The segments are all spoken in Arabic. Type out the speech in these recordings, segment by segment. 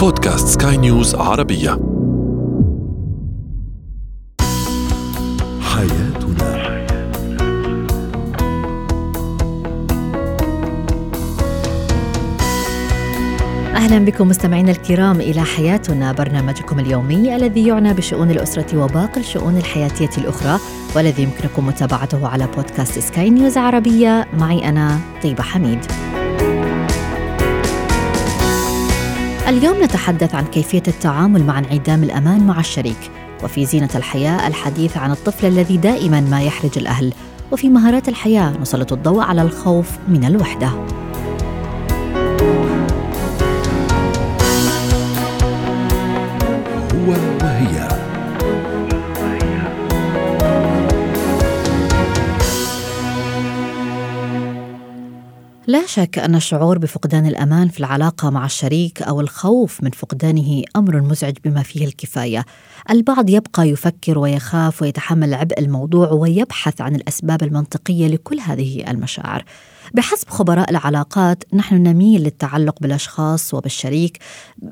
بودكاست سكاي نيوز عربية. حياتنا. أهلا بكم مستمعينا الكرام إلى حياتنا برنامجكم اليومي الذي يعنى بشؤون الأسرة وباقي الشؤون الحياتية الأخرى والذي يمكنكم متابعته على بودكاست سكاي نيوز عربية. معي أنا طيبة حميد. اليوم نتحدث عن كيفية التعامل مع انعدام الأمان مع الشريك وفي زينة الحياة الحديث عن الطفل الذي دائما ما يحرج الأهل وفي مهارات الحياة نسلط الضوء على الخوف من الوحدة. هو وهي لا شك أن الشعور بفقدان الأمان في العلاقة مع الشريك أو الخوف من فقدانه أمر مزعج بما فيه الكفاية. البعض يبقى يفكر ويخاف ويتحمل عبء الموضوع ويبحث عن الأسباب المنطقية لكل هذه المشاعر. بحسب خبراء العلاقات نحن نميل للتعلق بالأشخاص وبالشريك.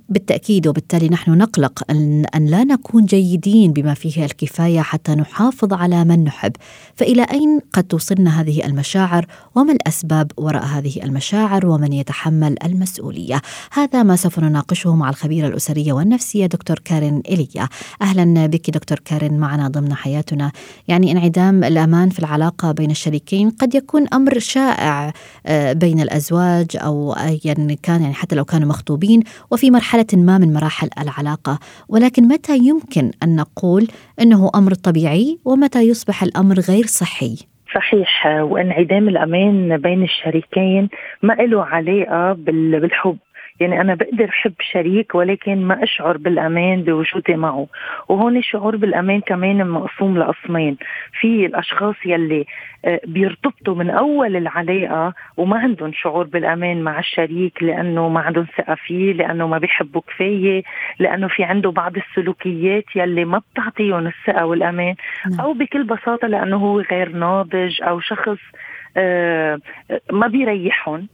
بالتأكيد وبالتالي نحن نقلق أن أن لا نكون جيدين بما فيه الكفاية حتى نحافظ على من نحب. فإلى أين قد توصلنا هذه المشاعر؟ وما الأسباب وراء هذه المشاعر؟ ومن يتحمل المسؤولية؟ هذا ما سوف نناقشه مع الخبيرة الأسرية والنفسية دكتور كارين ايليا أهلا بك دكتور كارين معنا ضمن حياتنا. يعني انعدام الأمان في العلاقة بين الشريكين قد يكون أمر شائع. بين الأزواج أو ايا كان يعني حتى لو كانوا مخطوبين وفي مرحلة ما من مراحل العلاقة. ولكن متى يمكن أن نقول إنه أمر طبيعي ومتى يصبح الأمر غير صحي؟ صحيح وانعدام الأمان بين الشريكين ما له علاقة بال- بالحب. يعني أنا بقدر حب شريك ولكن ما أشعر بالأمان بوجودي معه. وهون الشعور بالأمان كمان مقسوم لقسمين. في الأشخاص يلي آه، بيرتبطوا من أول العلاقة وما عندهم شعور بالأمان مع الشريك لأنه ما عندهم ثقة فيه لأنه ما بيحبوا كفاية لأنه في عنده بعض السلوكيات يلي ما بتعطيهم الثقة والأمان. نعم. أو بكل بساطة لأنه هو غير ناضج أو شخص آه، ما بيريحهم.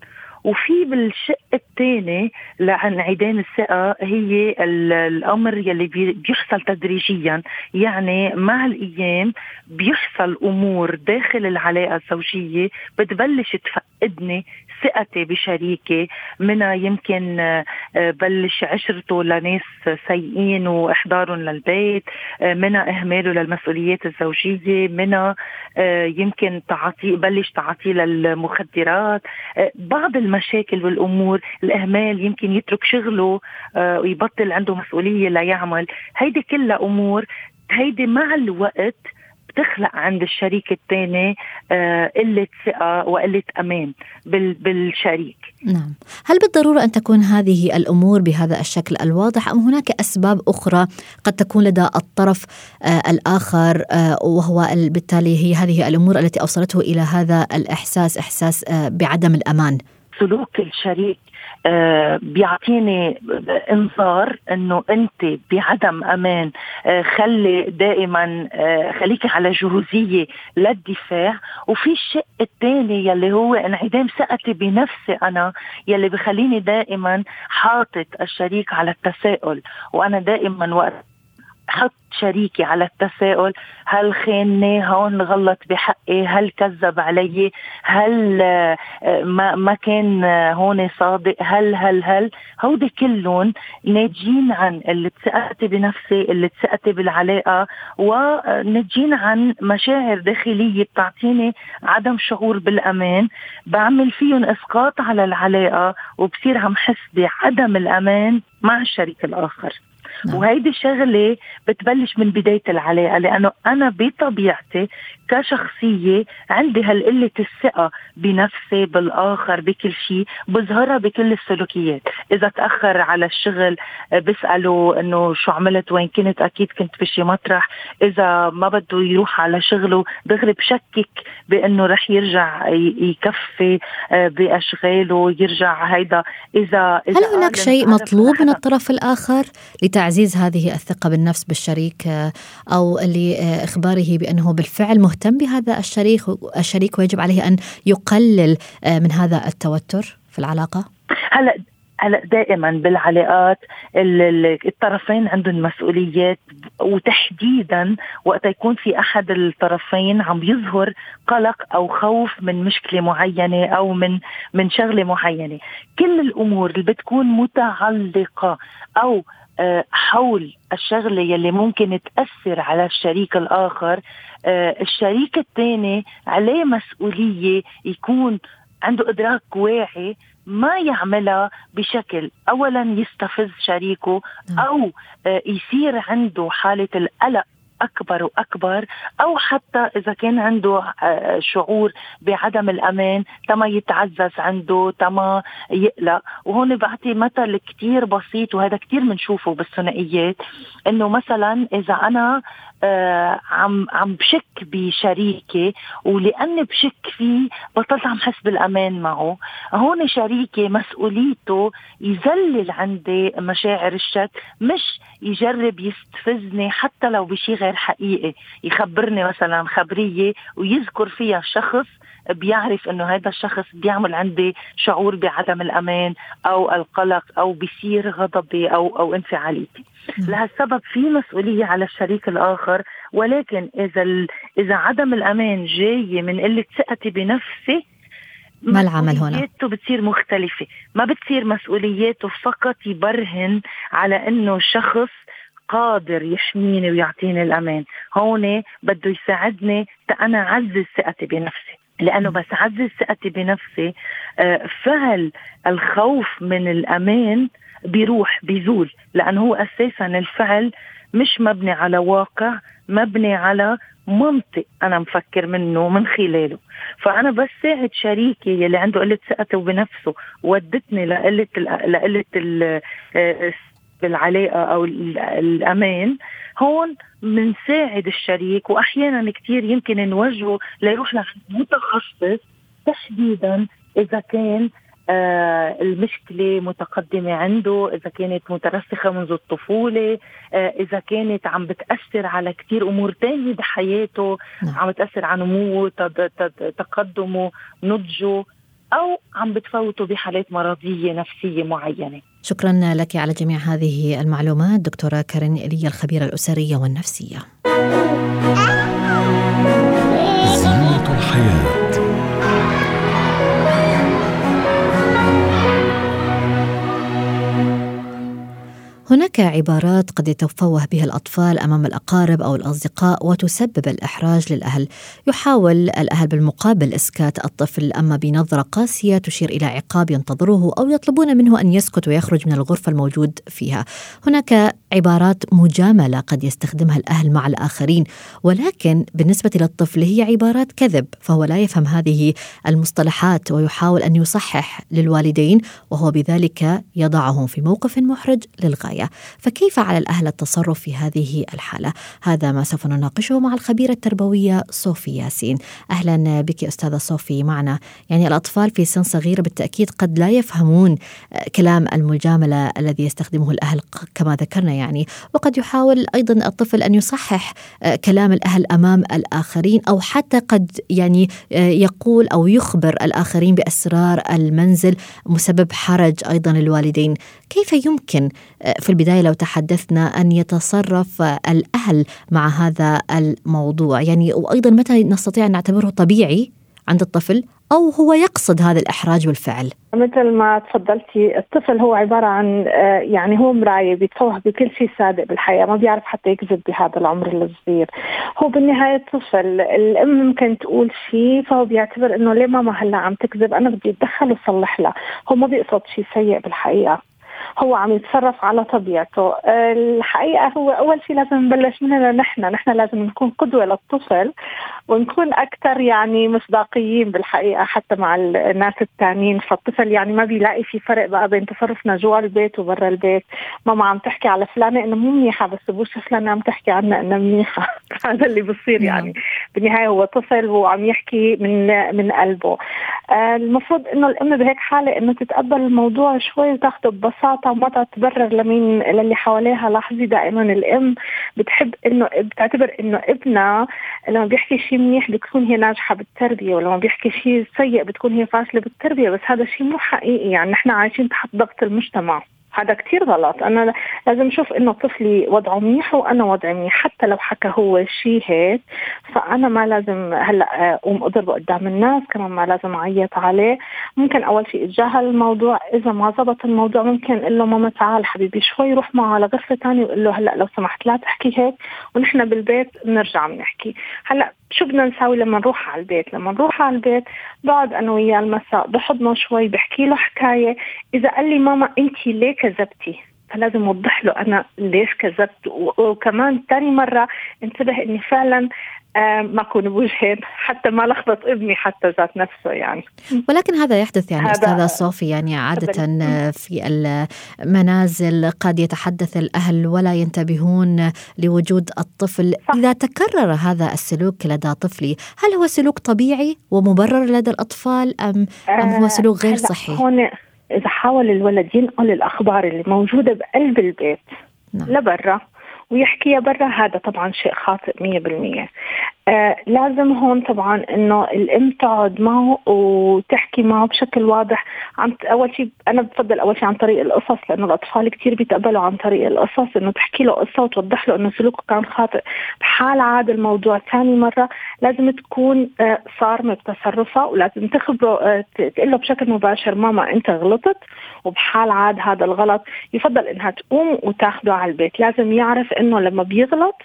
وفي بالشق الثاني لانعدام الثقة هي ال- الأمر يلي بي- بيحصل تدريجيا. يعني مع الأيام بيحصل أمور داخل العلاقة الزوجية بتبلش تفقدني ثقتي بشريكي. منها يمكن آه، بلش عشرته لناس سيئين وإحضارهم للبيت آه، منها إهماله للمسؤوليات الزوجية منها آه، يمكن تعاطي بلش تعاطيه للمخدرات. بعض المشاكل والأمور الإهمال يمكن يترك شغله آه، ويبطل عنده مسؤولية ليعمل هيدي كلها أمور هيدي مع الوقت بتخلق عند الشريك الثاني آه، قلة ثقة وقلة أمان بال- بالشريك. نعم. هل بالضرورة أن تكون هذه الأمور بهذا الشكل الواضح أم هناك أسباب أخرى قد تكون لدى الطرف آه الآخر وهو ال- بالتالي هي هذه الأمور التي أوصلته إلى هذا الإحساس إحساس بعدم الأمان؟ سلوك الشريك آه، بيعطيني انذار إنه أنت بعدم أمان آه، خلي دائما آه، خليكي على جهوزيه للدفاع وفي الشق الثاني يلي هو انعدام ثقتي بنفسي أنا يلي بخليني دائما حاطط الشريك على التساؤل. وأنا دائما وقت حط شريكي على التساؤل هل خانني؟ هون غلط بحقي هل كذب علي؟ هل آه، ما ما كان آه، هون صادق؟ هل هل هل؟ هودي كلهم ناجين عن اللي ثقتي بنفسي اللي ثقتي بالعلاقة وناجين عن مشاعر داخلية بتعطيني عدم شعور بالأمان. بعمل فيهم إسقاط على العلاقة وبصير عم حس بعدم الأمان مع الشريك الآخر. نعم. وهيدي شغله بتبلش من بداية العلاقة لأنه أنا بطبيعتي كشخصية عندي هالقلة الثقة بنفسي بالآخر بكل شيء بظهرها بكل السلوكيات. إذا تأخر على الشغل آه، بسأله إنه شو عملت وين كنت أكيد كنت بشي مطرح. إذا ما بده يروح على شغله دغري بشكك بإنه رح يرجع يكفي آه، بأشغاله يرجع هيدا. اذا إذا هل هناك شيء مطلوب من الطرف الآخر لتعزيز هذه الثقة بالنفس بالشريك آه، أو لإخباره بأنه بالفعل مهتم بهذا الشريك الشريك ويجب عليه أن يقلل آه، من هذا التوتر في العلاقة؟ هلا هلا دائما بالعلاقات الطرفين عندهم مسؤوليات وتحديدا وقت يكون في أحد الطرفين عم يظهر قلق أو خوف من مشكلة معينة أو من من شغلة معينة كل الأمور اللي بتكون متعلقة أو حول الشغلة يلي ممكن تأثر على الشريك الآخر آه، الشريك الثاني عليه مسؤولية يكون عنده إدراك واعي ما يعملها بشكل اولا يستفز شريكه نعم. أو آه، يصير عنده حالة القلق أكبر وأكبر أو حتى إذا كان عنده آه، شعور بعدم الأمان تما يتعزز عنده تما يقلق. وهون بعطي مثل كتير بسيط وهذا كتير بنشوفه بالثنائيات إنه مثلا إذا أنا آه عم عم بشك بشريكي ولأني بشك فيه بطلت عم حس بالأمان معه. هون شريكي مسؤوليته يذلل عندي مشاعر الشك مش يجرب يستفزني حتى لو بشي غير حقيقي. يخبرني مثلا خبرية ويذكر فيها شخص بيعرف إنه هذا الشخص بيعمل عندي شعور بعدم الأمان أو القلق أو بيصير غضبي أو أو انفعاليتي. لهالسبب في مسؤولية على الشريك الآخر ولكن إذا إذا عدم الأمان جاي من قلة ثقتي بنفسي ما العمل هنا؟ مسؤولياته بتصير مختلفة. ما بتصير مسؤولياته فقط يبرهن على إنه شخص قادر يحميني ويعطيني الأمان. هون بده يساعدني أنا أعزز ثقتي بنفسي. لأنه بس اعزز ثقتي بنفسي آه، فعل الخوف من الأمان بيروح بيزول لأنه هو أساسا الفعل مش مبني على واقع مبني على منطق أنا مفكر منه من خلاله. فأنا بس ساعد شريكي يلي عنده قلة ثقته بنفسه ودتني لقلة لقلة العلاقة أو الأمان هون بنساعد الشريك واحيانا كثير يمكن نوجهه ليروح لعند متخصص تحديدا إذا كان آه المشكلة متقدمة عنده إذا كانت مترسخة منذ الطفولة آه إذا كانت عم بتأثر على كتير أمور تانية بحياته نعم. عم بتأثر على نموه تقدمه نضجه أو عم بتفوتوا بحالات مرضية نفسية معينة. شكرا لك على جميع هذه المعلومات دكتورة كارين إليا الخبيرة الأسرية والنفسية. زينة الحياة. هناك عبارات قد يتفوه بها الأطفال أمام الأقارب أو الأصدقاء وتسبب الإحراج للأهل. يحاول الأهل بالمقابل إسكات الطفل أما بنظرة قاسية تشير إلى عقاب ينتظره أو يطلبون منه أن يسكت ويخرج من الغرفة الموجود فيها. هناك عبارات مجاملة قد يستخدمها الأهل مع الآخرين ولكن بالنسبة للطفل هي عبارات كذب فهو لا يفهم هذه المصطلحات ويحاول أن يصحح للوالدين وهو بذلك يضعهم في موقف محرج للغاية. فكيف على الأهل التصرف في هذه الحالة؟ هذا ما سوف نناقشه مع الخبيرة التربوية صوفي ياسين. أهلا بك أستاذة صوفي معنا. يعني الأطفال في سن صغيرة بالتأكيد قد لا يفهمون آه، كلام المجاملة الذي يستخدمه الأهل كما ذكرنا يعني. وقد يحاول أيضا الطفل أن يصحح آه، كلام الأهل أمام الآخرين أو حتى قد يعني آه، يقول أو يخبر الآخرين بأسرار المنزل مسبب حرج أيضا للوالدين. كيف يمكن في البداية لو تحدثنا أن يتصرف الأهل مع هذا الموضوع. يعني وأيضا متى نستطيع أن نعتبره طبيعي عند الطفل أو هو يقصد هذا الإحراج بالفعل مثل ما تفضلتي الطفل هو عبارة عن آه، يعني هو مراية بيتفوه بكل شيء صادق بالحياة ما بيعرف حتى يكذب بهذا العمر الصغير. هو بالنهاية طفل الأم ممكن تقول شيء فهو بيعتبر إنه ليه ماما هلأ عم تكذب أنا بدي أتدخل وصلح لها. هو ما بيقصد شيء سيء بالحقيقة هو عم يتصرف على طبيعته. الحقيقة هو أول شيء لازم نبلش مننا نحن نحن لازم نكون قدوة للطفل ونكون أكثر يعني مصداقيين بالحقيقة حتى مع الناس الثانيين فالطفل يعني ما بيلاقي في فرق بقى بين تصرفنا جوا البيت وبرا البيت. ماما عم تحكي على فلانة إنه مو منيحة بس بوش فلانة عم تحكي عنها إنها منيحة. هذا اللي بصير نعم. يعني. بالنهاية هو طفل وعم يحكي من من قلبه. المفروض إنه الأم بهيك حالة إنه تتقبل الموضوع شوي وتاخده ببساطة تقاطع وما تبرر لمين للي حواليها. لاحظي دائما الأم بتحب انه بتعتبر إنه ابنها لما بيحكي شيء منيح بتكون هي ناجحة بالتربية ولما بيحكي شيء سيء بتكون هي فاشلة بالتربية. بس هذا الشيء مو حقيقي. يعني نحن عايشين تحت ضغط المجتمع. هذا كتير غلط. أنا لازم أشوف إنه طفلي وضعه منيح وأنا وضعي منيح. حتى لو حكى هو شيء هيك فأنا ما لازم هلأ أقوم أضربه قدام الناس كمان ما لازم أعيط عليه. ممكن أول شيء أتجاهل الموضوع. إذا ما زبط الموضوع ممكن أقول له ماما تعال حبيبي شوي روح معه على غرفة ثانية وقول له هلأ لو سمحت لا تحكي هيك ونحن بالبيت بنرجع بنحكي. هلأ شو بدنا نساوي لما نروح على البيت؟ لما نروح على البيت بقعد أنا وياه المساء بحضنه شوي بحكي له حكاية. إذا قال لي ماما انت ليه كذبتي؟ فلازم أوضح له أنا ليش كذبت. وكمان ثاني مرة انتبه إني فعلا آه، ما أكون بوجهين حتى ما لخبط ابني حتى ذات نفسه يعني. ولكن هذا يحدث يعني أستاذة صوفي يعني عادة في المنازل قد يتحدث الأهل ولا ينتبهون لوجود الطفل. صح. إذا تكرر هذا السلوك لدى طفلي هل هو سلوك طبيعي ومبرر لدى الأطفال ام أم هو سلوك غير صحي هون إذا حاول الولد ينقل الأخبار اللي موجودة بقلب البيت نعم. لبرا ويحكيها برا هذا طبعا شيء خاطئ 100% آه لازم هون طبعا إنه الام تقعد معه وتحكي معه بشكل واضح. عن أول شيء أنا بفضل أول شيء عن طريق القصص لأنه الأطفال كثير بيتقبلوا عن طريق القصص إنه تحكي له قصة وتوضح له إنه سلوكه كان خاطئ. بحال عاد الموضوع ثاني مرة لازم تكون آه صارمه بتصرفها ولازم تخبره آه تقول له بشكل مباشر ماما أنت غلطت. وبحال عاد هذا الغلط يفضل إنها تقوم وتاخده على البيت. لازم يعرف إنه لما بيغلط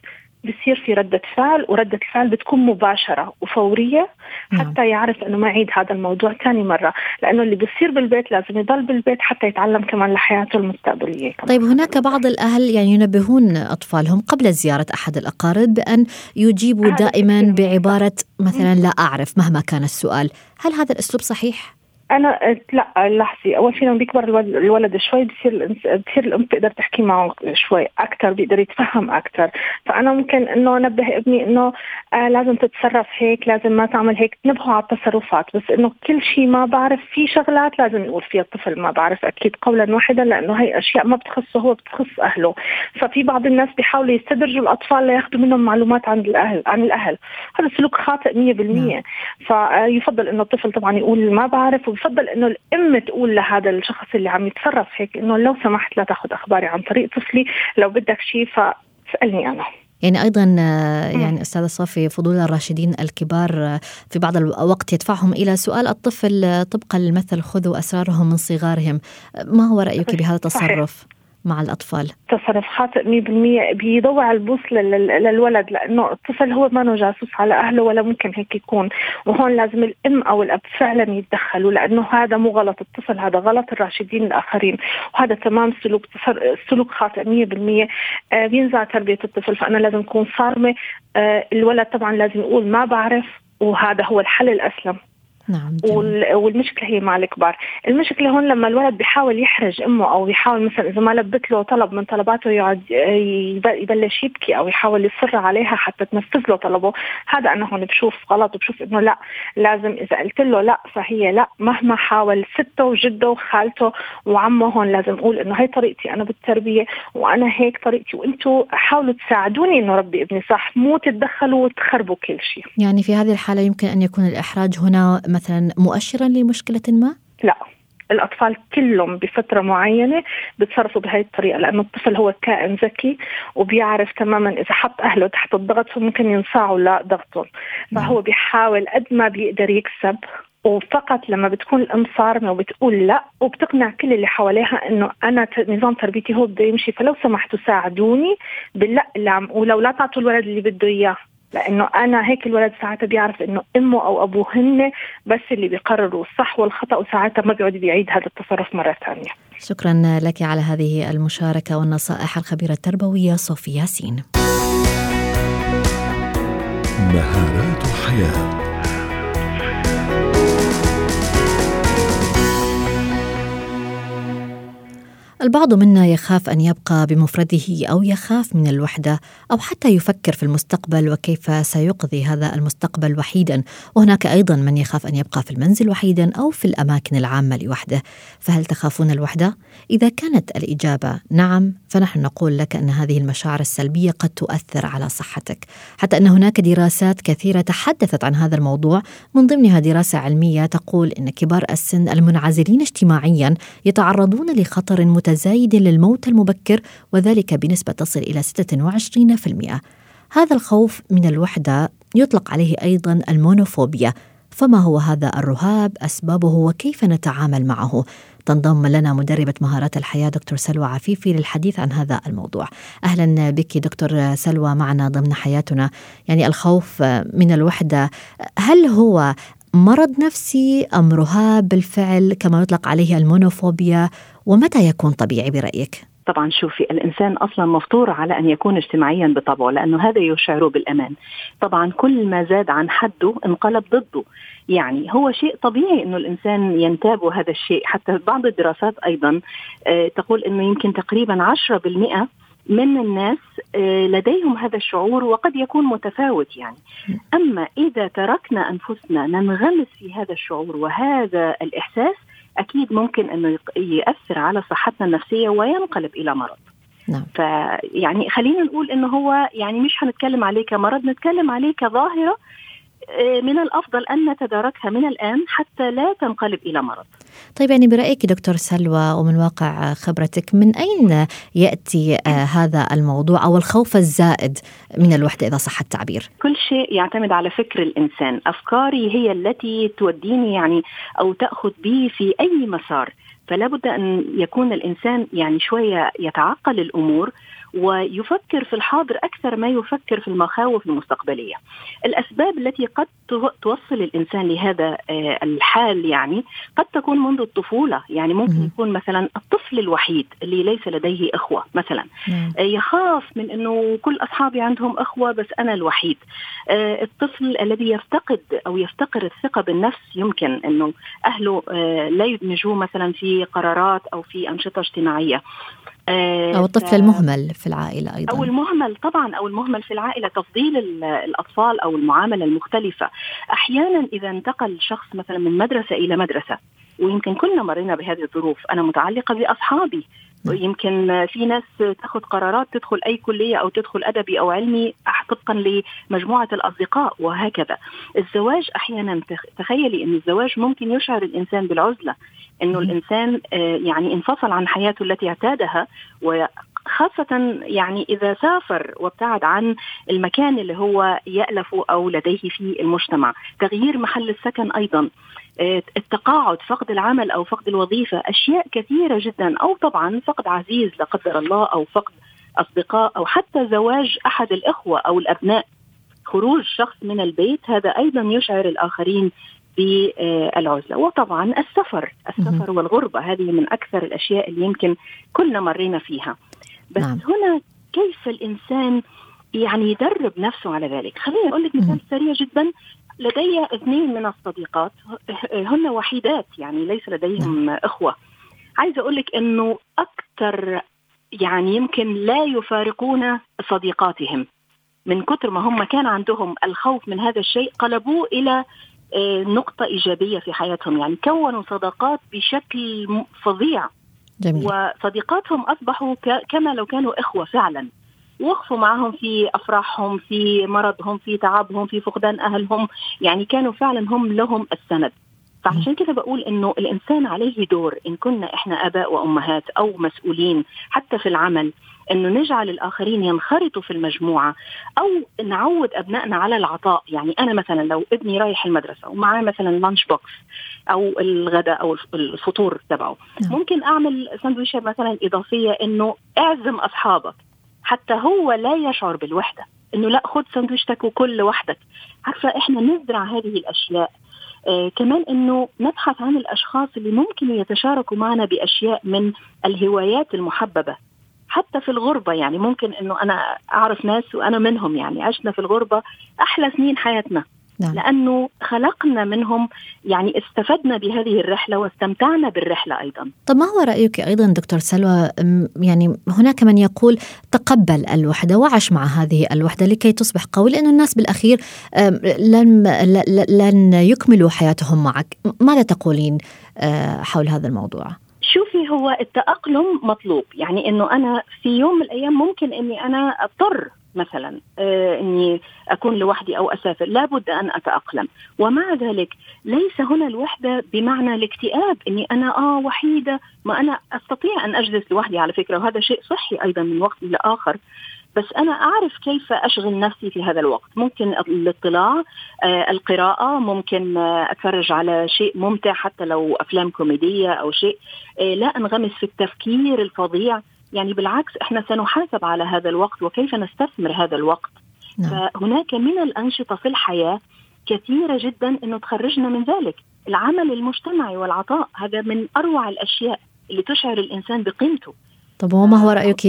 بصير في ردة فعل وردة الفعل بتكون مباشرة وفورية نعم. حتى. يعرف إنه ما يعيد هذا الموضوع ثاني مرة لأنه اللي بصير بالبيت لازم يضل بالبيت حتى يتعلم كمان لحياته المستقبلية كمان. طيب هناك بعض الأهل يعني ينبهون أطفالهم قبل زيارة أحد الأقارب بان يجيبوا دائما بعبارة مثلا لا أعرف مهما كان السؤال، هل هذا الأسلوب صحيح؟ أنا لا لحظة. أول شيء لما بيكبر الولد شوي بصير بصير الأم تقدر تحكي معه شوي أكثر بيقدر يتفهم أكثر فأنا ممكن إنه أنبه ابني إنه آه لازم تتصرف هيك لازم ما تعمل هيك. نبهه على التصرفات بس إنه كل شيء ما بعرف في شغلات لازم نقول فيها الطفل ما بعرف أكيد قولا واحدا لأنه هي أشياء ما بتخصه هو بتخص أهله. ففي بعض الناس بيحاولوا يستدرجوا الأطفال لياخذوا منهم معلومات عن الأهل عن الأهل. هذا سلوك خاطئ 100% نعم. فيفضل إنه الطفل طبعا يقول ما بعرف بفضل إنه الأم تقول لهذا الشخص اللي عم يتصرف هيك إنه لو سمحت لا تاخذ أخباري عن طريق طفلي لو بدك شيء فاسألني أنا. يعني أيضا آه، يعني أستاذة صافي فضول الراشدين الكبار آه، في بعض الوقت يدفعهم إلى سؤال الطفل آه، طبقا للمثل خذوا أسرارهم من صغارهم. ما هو رأيك بهذا التصرف؟ مع الأطفال؟ تصرف خاطئ 100% بيضوع البوصلة للولد لأنه الطفل هو ما جاسوس على أهله ولا ممكن هيك يكون. وهون لازم الأم أو الأب فعلا يتدخلوا لأنه هذا مو غلط الطفل هذا غلط الراشدين الآخرين. وهذا تمام سلوك سلوك خاطئ 100% آه بينزع تربية الطفل فأنا لازم أكون صارمة. آه الولد طبعا لازم يقول ما بعرف وهذا هو الحل الأسلم. نعم والمشكلة هي مع الكبار. المشكلة هون لما الولد بيحاول يحرج أمه أو يحاول مثلا إذا ما لبت له طلب من طلباته يقعد يبلش يبكي أو يحاول يصر عليها حتى تنفذ له طلبه هذا أنا هون بشوف غلط وبشوف إنه لا لازم إذا قلت له لا فهي لا مهما حاول سته وجده وخالته وعمه هون لازم أقول إنه هي طريقتي أنا بالتربية وأنا هيك طريقتي وأنتم حاولوا تساعدوني إنه ربي ابني صح؟ مو تتدخلوا وتخربوا كل شيء. يعني في هذه الحالة يمكن أن يكون الإحراج هنا مثلا مؤشرا لمشكلة ما؟ لا الأطفال كلهم بفترة معينة بتصرفوا بهي الطريقة لأنه الطفل هو كائن ذكي وبيعرف تماما إذا حط أهله تحت الضغط فممكن ينصاعوا لضغطهم فهو بيحاول قد ما بيقدر يكسب وفقط لما بتكون الأم صارمة وبتقول لا وبتقنع كل اللي حواليها إنه أنا نظام تربيتي هو بده يمشي فلو سمحتوا ساعدوني باللأ اللي عم ولو لا تعطوا الولد اللي بده إياه. لأنه أنا هيك الولد ساعتها بيعرف إنه أمه أو أبوه هن بس اللي بيقرروا الصح والخطأ وساعتها ما بيقعد بيعيد هذا التصرف مرة ثانية. شكرا لك على هذه المشاركة والنصائح الخبيرة التربوية صوفي ياسين. مهارات الحياة البعض منا يخاف أن يبقى بمفرده أو يخاف من الوحدة أو حتى يفكر في المستقبل وكيف سيقضي هذا المستقبل وحيدا. وهناك أيضا من يخاف أن يبقى في المنزل وحيدا أو في الأماكن العامة لوحده. فهل تخافون الوحدة؟ إذا كانت الإجابة نعم فنحن نقول لك أن هذه المشاعر السلبية قد تؤثر على صحتك. حتى أن هناك دراسات كثيرة تحدثت عن هذا الموضوع. من ضمنها دراسة علمية تقول إن كبار السن المنعزلين اجتماعيا يتعرضون لخطر متزايد متزايد للموت المبكر وذلك بنسبة تصل إلى 26%. هذا الخوف من الوحدة يطلق عليه أيضا المونوفوبيا. فما هو هذا الرهاب؟ أسبابه وكيف نتعامل معه؟ تنضم لنا مدربة مهارات الحياة دكتور سلوى عفيفي للحديث عن هذا الموضوع. أهلا بك دكتور سلوى معنا ضمن حياتنا. يعني الخوف من الوحدة هل هو مرض نفسي أم رهاب بالفعل كما يطلق عليه المونوفوبيا؟ ومتى يكون طبيعي برأيك؟ طبعا شوفي الإنسان أصلا مفطور على أن يكون اجتماعيا بطبعه لأنه هذا يشعره بالأمان. طبعا كل ما زاد عن حده انقلب ضده. يعني هو شيء طبيعي إنه الإنسان ينتاب هذا الشيء. حتى بعض الدراسات أيضا آه، تقول إنه يمكن تقريبا 10% من الناس آه، لديهم هذا الشعور وقد يكون متفاوت يعني. أما إذا تركنا أنفسنا ننغمس في هذا الشعور وهذا الإحساس أكيد ممكن إنه يأثر على صحتنا النفسية وينقلب إلى مرض نعم. فيعني خلينا نقول إنه هو يعني مش هنتكلم عليه كمرض نتكلم عليه كظاهرة آه، من الأفضل أن نتداركها من الآن حتى لا تنقلب إلى مرض. طيب يعني برأيك دكتور سلوى ومن واقع خبرتك من أين يأتي آه، هذا الموضوع أو الخوف الزائد من الوحدة إذا صح التعبير؟ كل شيء يعتمد على فكر الإنسان، أفكاري هي التي توديني يعني أو تأخذ بي في أي مسار. فلا بد أن يكون الإنسان يعني شوية يتعقل الأمور ويفكر في الحاضر أكثر ما يفكر في المخاوف المستقبلية. الأسباب التي قد توصل الإنسان لهذا آه، الحال يعني قد تكون منذ الطفولة، يعني ممكن يكون مثلا الطفل الوحيد اللي ليس لديه إخوة مثلا آه، يخاف من إنه كل أصحابي عندهم إخوة بس أنا الوحيد. آه، الطفل الذي يفتقد أو يفتقر الثقة بالنفس يمكن إنه أهله لا يدمجوه مثلا في قرارات أو في أنشطة اجتماعية. آه، أو الطفل المهمل في العائلة أيضا أو المهمل طبعا أو المهمل في العائلة تفضيل الأطفال أو المعاملة المختلفة أحيانا إذا انتقل شخص مثلا من مدرسة إلى مدرسة ويمكن كلنا مرينا بهذه الظروف أنا متعلقة بأصحابي نعم. يمكن في ناس تاخذ قرارات تدخل أي كلية أو تدخل أدبي أو علمي طبقا لمجموعة الأصدقاء وهكذا. الزواج أحيانا تخيلي إن الزواج ممكن يشعر الإنسان بالعزلة إنه الإنسان آه، يعني انفصل عن حياته التي اعتادها خاصة يعني إذا سافر وابتعد عن المكان اللي هو يألف أو لديه في المجتمع. تغيير محل السكن أيضا. آه، التقاعد فقد العمل أو فقد الوظيفة أشياء كثيرة جدا أو طبعا فقد عزيز لا قدر الله أو فقد أصدقاء أو حتى زواج أحد الإخوة أو الأبناء. خروج شخص من البيت هذا أيضا يشعر الآخرين بالعزلة. وطبعا السفر السفر والغربة هذه من أكثر الأشياء اللي يمكن كلنا مرينا فيها. بس نعم. هنا كيف الإنسان يعني يدرب نفسه على ذلك؟ خليني أقول لك مثال سريع جدا. لدي اثنين من الصديقات هن وحيدات يعني ليس لديهم نعم. إخوة. عايزه أقول لك إنه أكثر يعني يمكن لا يفارقون صديقاتهم. من كثر ما هم كان عندهم الخوف من هذا الشيء قلبوه إلى نقطة إيجابية في حياتهم. يعني كونوا صداقات بشكل فظيع. جميل. وصديقاتهم أصبحوا كما لو كانوا إخوة فعلا. وقفوا معهم في أفراحهم في مرضهم في تعبهم في فقدان أهلهم. يعني كانوا فعلا هم لهم السند. فعشان كده بقول إنه الإنسان عليه دور إن كنا إحنا آباء وأمهات أو مسؤولين حتى في العمل. إنه نجعل الآخرين ينخرطوا في المجموعة أو نعود أبنائنا على العطاء. يعني أنا مثلا لو ابني رايح المدرسة ومعاه مثلا لانش بوكس أو الغداء أو الفطور تبعه نعم. ممكن أعمل سندويشة مثلا إضافية إنه أعزم أصحابك. حتى هو لا يشعر بالوحدة إنه لا خذ سندويشتك وكل لوحدك. عارفة إحنا نزرع هذه الأشياء. آه كمان إنه نبحث عن الأشخاص اللي ممكن يتشاركوا معنا بأشياء من الهوايات المحببة. حتى في الغربة يعني ممكن إنه أنا أعرف ناس وأنا منهم يعني عشنا في الغربة أحلى سنين حياتنا نعم. لأنه خلقنا منهم يعني استفدنا بهذه الرحلة واستمتعنا بالرحلة أيضا. طب ما هو رأيك أيضا دكتور سلوى يعني هناك من يقول تقبل الوحدة وعش مع هذه الوحدة لكي تصبح قوي لأنه الناس بالأخير لن لن يكملوا حياتهم معك، ماذا تقولين آه، حول هذا الموضوع؟ شوفي هو التأقلم مطلوب. يعني إنه أنا في يوم من الأيام ممكن إني أنا أضطر مثلا آه إني أكون لوحدي أو أسافر. لابد أن أتأقلم. ومع ذلك ليس هنا الوحدة بمعنى الاكتئاب إني أنا آه وحيدة. ما أنا أستطيع أن أجلس لوحدي على فكرة وهذا شيء صحي أيضا من وقت لاخر بس أنا أعرف كيف أشغل نفسي في هذا الوقت. ممكن الاطلاع آه القراءة ممكن آه أتفرج على شيء ممتع حتى لو أفلام كوميدية أو شيء آه لا أنغمس في التفكير الفظيع. يعني بالعكس إحنا سنحاسب على هذا الوقت وكيف نستثمر هذا الوقت. نعم. فهناك من الأنشطة في الحياة كثيرة جدا إنه تخرجنا من ذلك. العمل المجتمعي والعطاء هذا من أروع الأشياء اللي تشعر الإنسان بقيمته. طب وما هو رأيك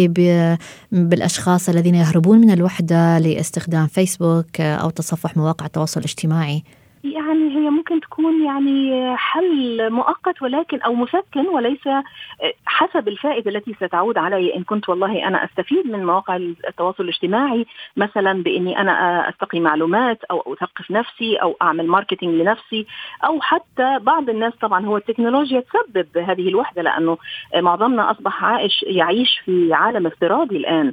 بالأشخاص الذين يهربون من الوحدة لاستخدام فيسبوك أو تصفح مواقع التواصل الاجتماعي؟ يعني هي ممكن تكون يعني حل مؤقت ولكن أو مسكن وليس حسب الفائدة التي ستعود علي. إن كنت والله أنا أستفيد من مواقع التواصل الاجتماعي مثلا بإني أنا أستقي معلومات أو أثقف نفسي أو أعمل ماركتينج لنفسي أو حتى بعض الناس طبعا هو التكنولوجيا تسبب هذه الوحدة لأنه معظمنا أصبح عايش يعيش في عالم افتراضي الآن.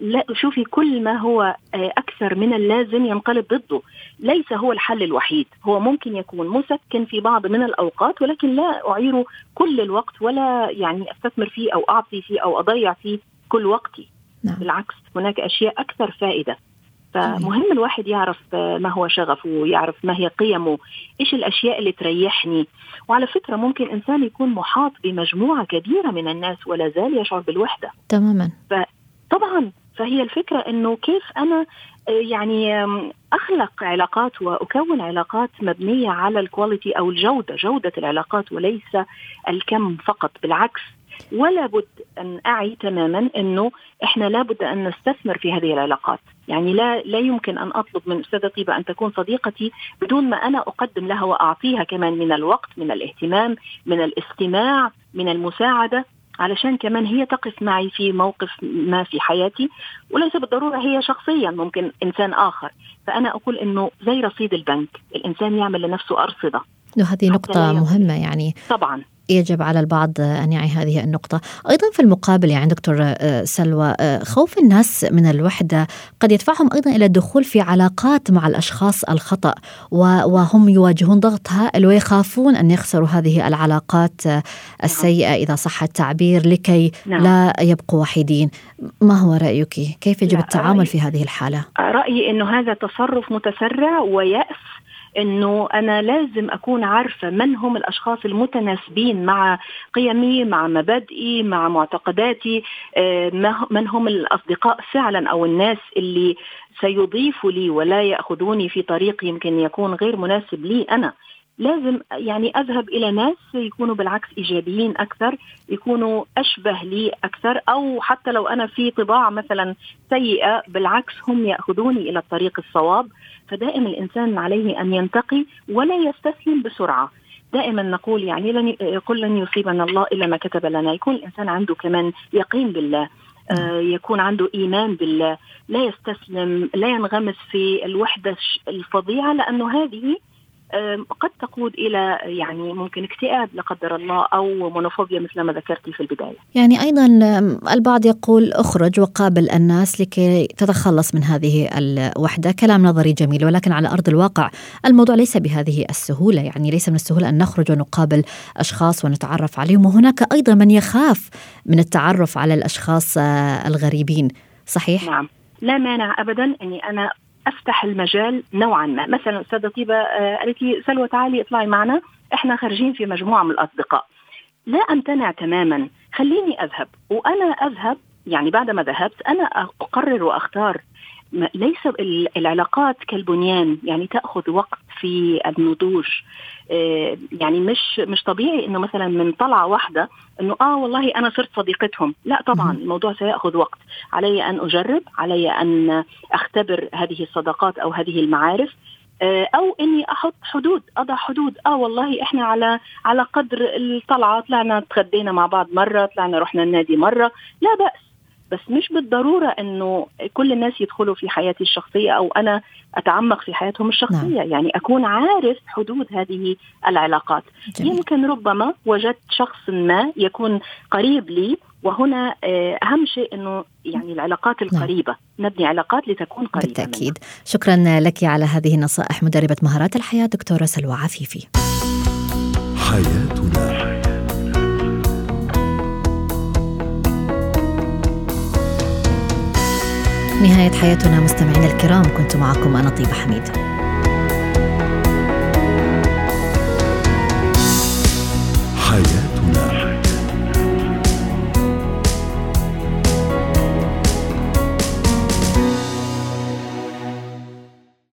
لا شوفي كل ما هو آه، أكثر من اللازم ينقلب ضده. ليس هو الحل الوحيد. هو ممكن يكون مسكن في بعض من الأوقات ولكن لا اعيره كل الوقت ولا يعني أستثمر فيه أو أعطي فيه أو أضيع فيه كل وقتي. نعم. بالعكس هناك أشياء أكثر فائدة. فمهم الواحد يعرف آه، ما هو شغفه ويعرف ما هي قيمه إيش الأشياء اللي تريحني. وعلى فكرة ممكن إنسان يكون محاط بمجموعة كبيرة من الناس ولا زال يشعر بالوحدة. تماما. طبعا فهي الفكرة إنه كيف أنا آه، يعني أخلق علاقات وأكون علاقات مبنية على الكواليتي أو الجودة، جودة العلاقات وليس الكم فقط. بالعكس ولا بد أن أعي تماما إنه إحنا لابد أن نستثمر في هذه العلاقات، يعني لا لا يمكن أن أطلب من استاذه طيبه ان تكون صديقتي بدون ما أنا أقدم لها وأعطيها كمان من الوقت، من الاهتمام، من الاستماع، من المساعدة، علشان كمان هي تقف معي في موقف ما في حياتي وليس بالضرورة هي شخصيا ممكن إنسان آخر. فأنا أقول إنه زي رصيد البنك الإنسان يعمل لنفسه أرصدة. وهذه نقطة مهمة يعني. طبعا. يجب على البعض أن يعي هذه النقطة أيضا في المقابل يعني دكتور آه، سلوى آه، خوف الناس من الوحدة قد يدفعهم أيضا إلى الدخول في علاقات مع الأشخاص الخطأ وهم يواجهون ضغط هائل ويخافون أن يخسروا هذه العلاقات آه، السيئة إذا صح التعبير لكي نعم. لا يبقوا وحيدين ما هو رأيك؟ كيف يجب التعامل في هذه الحالة؟ رأيي أنه هذا تصرف متسرع ويأس إنه أنا لازم أكون عارفة من هم الأشخاص المتناسبين مع قيمي مع مبادئي مع معتقداتي آه، من هم الأصدقاء فعلا أو الناس اللي سيضيفوا لي ولا يأخذوني في طريق يمكن يكون غير مناسب لي أنا. لازم يعني أذهب إلى ناس يكونوا بالعكس إيجابيين أكثر يكونوا أشبه لي أكثر أو حتى لو أنا في طباع مثلا سيئة بالعكس هم يأخذوني إلى الطريق الصواب. فدائما الإنسان عليه أن ينتقي ولا يستسلم بسرعة. دائما نقول يعني لن يقول لن يصيبنا الله إلا ما كتب لنا. يكون الإنسان عنده كمان يقين بالله آه، يكون عنده إيمان بالله لا يستسلم لا ينغمس في الوحدة الفظيعة لأنه هذه قد تقود إلى يعني ممكن اكتئاب لا قدر الله أو مونوفوبيا مثل ما ذكرتي في البداية. يعني أيضا البعض يقول أخرج وقابل الناس لكي تتخلص من هذه الوحدة، كلام نظري جميل ولكن على أرض الواقع الموضوع ليس بهذه السهولة، يعني ليس من السهولة أن نخرج ونقابل أشخاص ونتعرف عليهم وهناك أيضا من يخاف من التعرف على الأشخاص الغريبين، صحيح؟ نعم. لا مانع ابدا اني أنا أفتح المجال نوعا ما. مثلا أستاذة طيبة آه، قالت لي سلوى تعالي اطلعي معنا إحنا خارجين في مجموعة من الأصدقاء. لا أمتنع تماما. خليني أذهب. وأنا أذهب يعني بعد ما ذهبت أنا أقرر وأختار ليس العلاقات كالبنيان يعني تأخذ وقت في النضوج. آه، يعني مش مش طبيعي إنه مثلا من طلعة واحدة إنه آه والله أنا صرت صديقتهم. لا طبعا الموضوع سيأخذ وقت. علي أن أجرب علي أن أختبر هذه الصداقات أو هذه المعارف آه، أو إني أحط حدود أضع حدود. آه والله إحنا على على قدر الطلعة طلعنا تغدينا مع بعض مرة طلعنا رحنا النادي مرة. لا بأس. بس مش بالضرورة أنه كل الناس يدخلوا في حياتي الشخصية أو أنا أتعمق في حياتهم الشخصية نعم. يعني أكون عارف حدود هذه العلاقات جميل. يمكن ربما وجدت شخص ما يكون قريب لي وهنا آه، أهم شيء أنه يعني العلاقات نعم. القريبة نعم. نبني علاقات لتكون قريبة بالتأكيد منها. شكرا لك على هذه النصائح مدربة مهارات الحياة دكتورة سلوى عفيفي حياتنا نهاية حياتنا مستمعينا الكرام كنت معكم أنا طيبة حميد. حياتي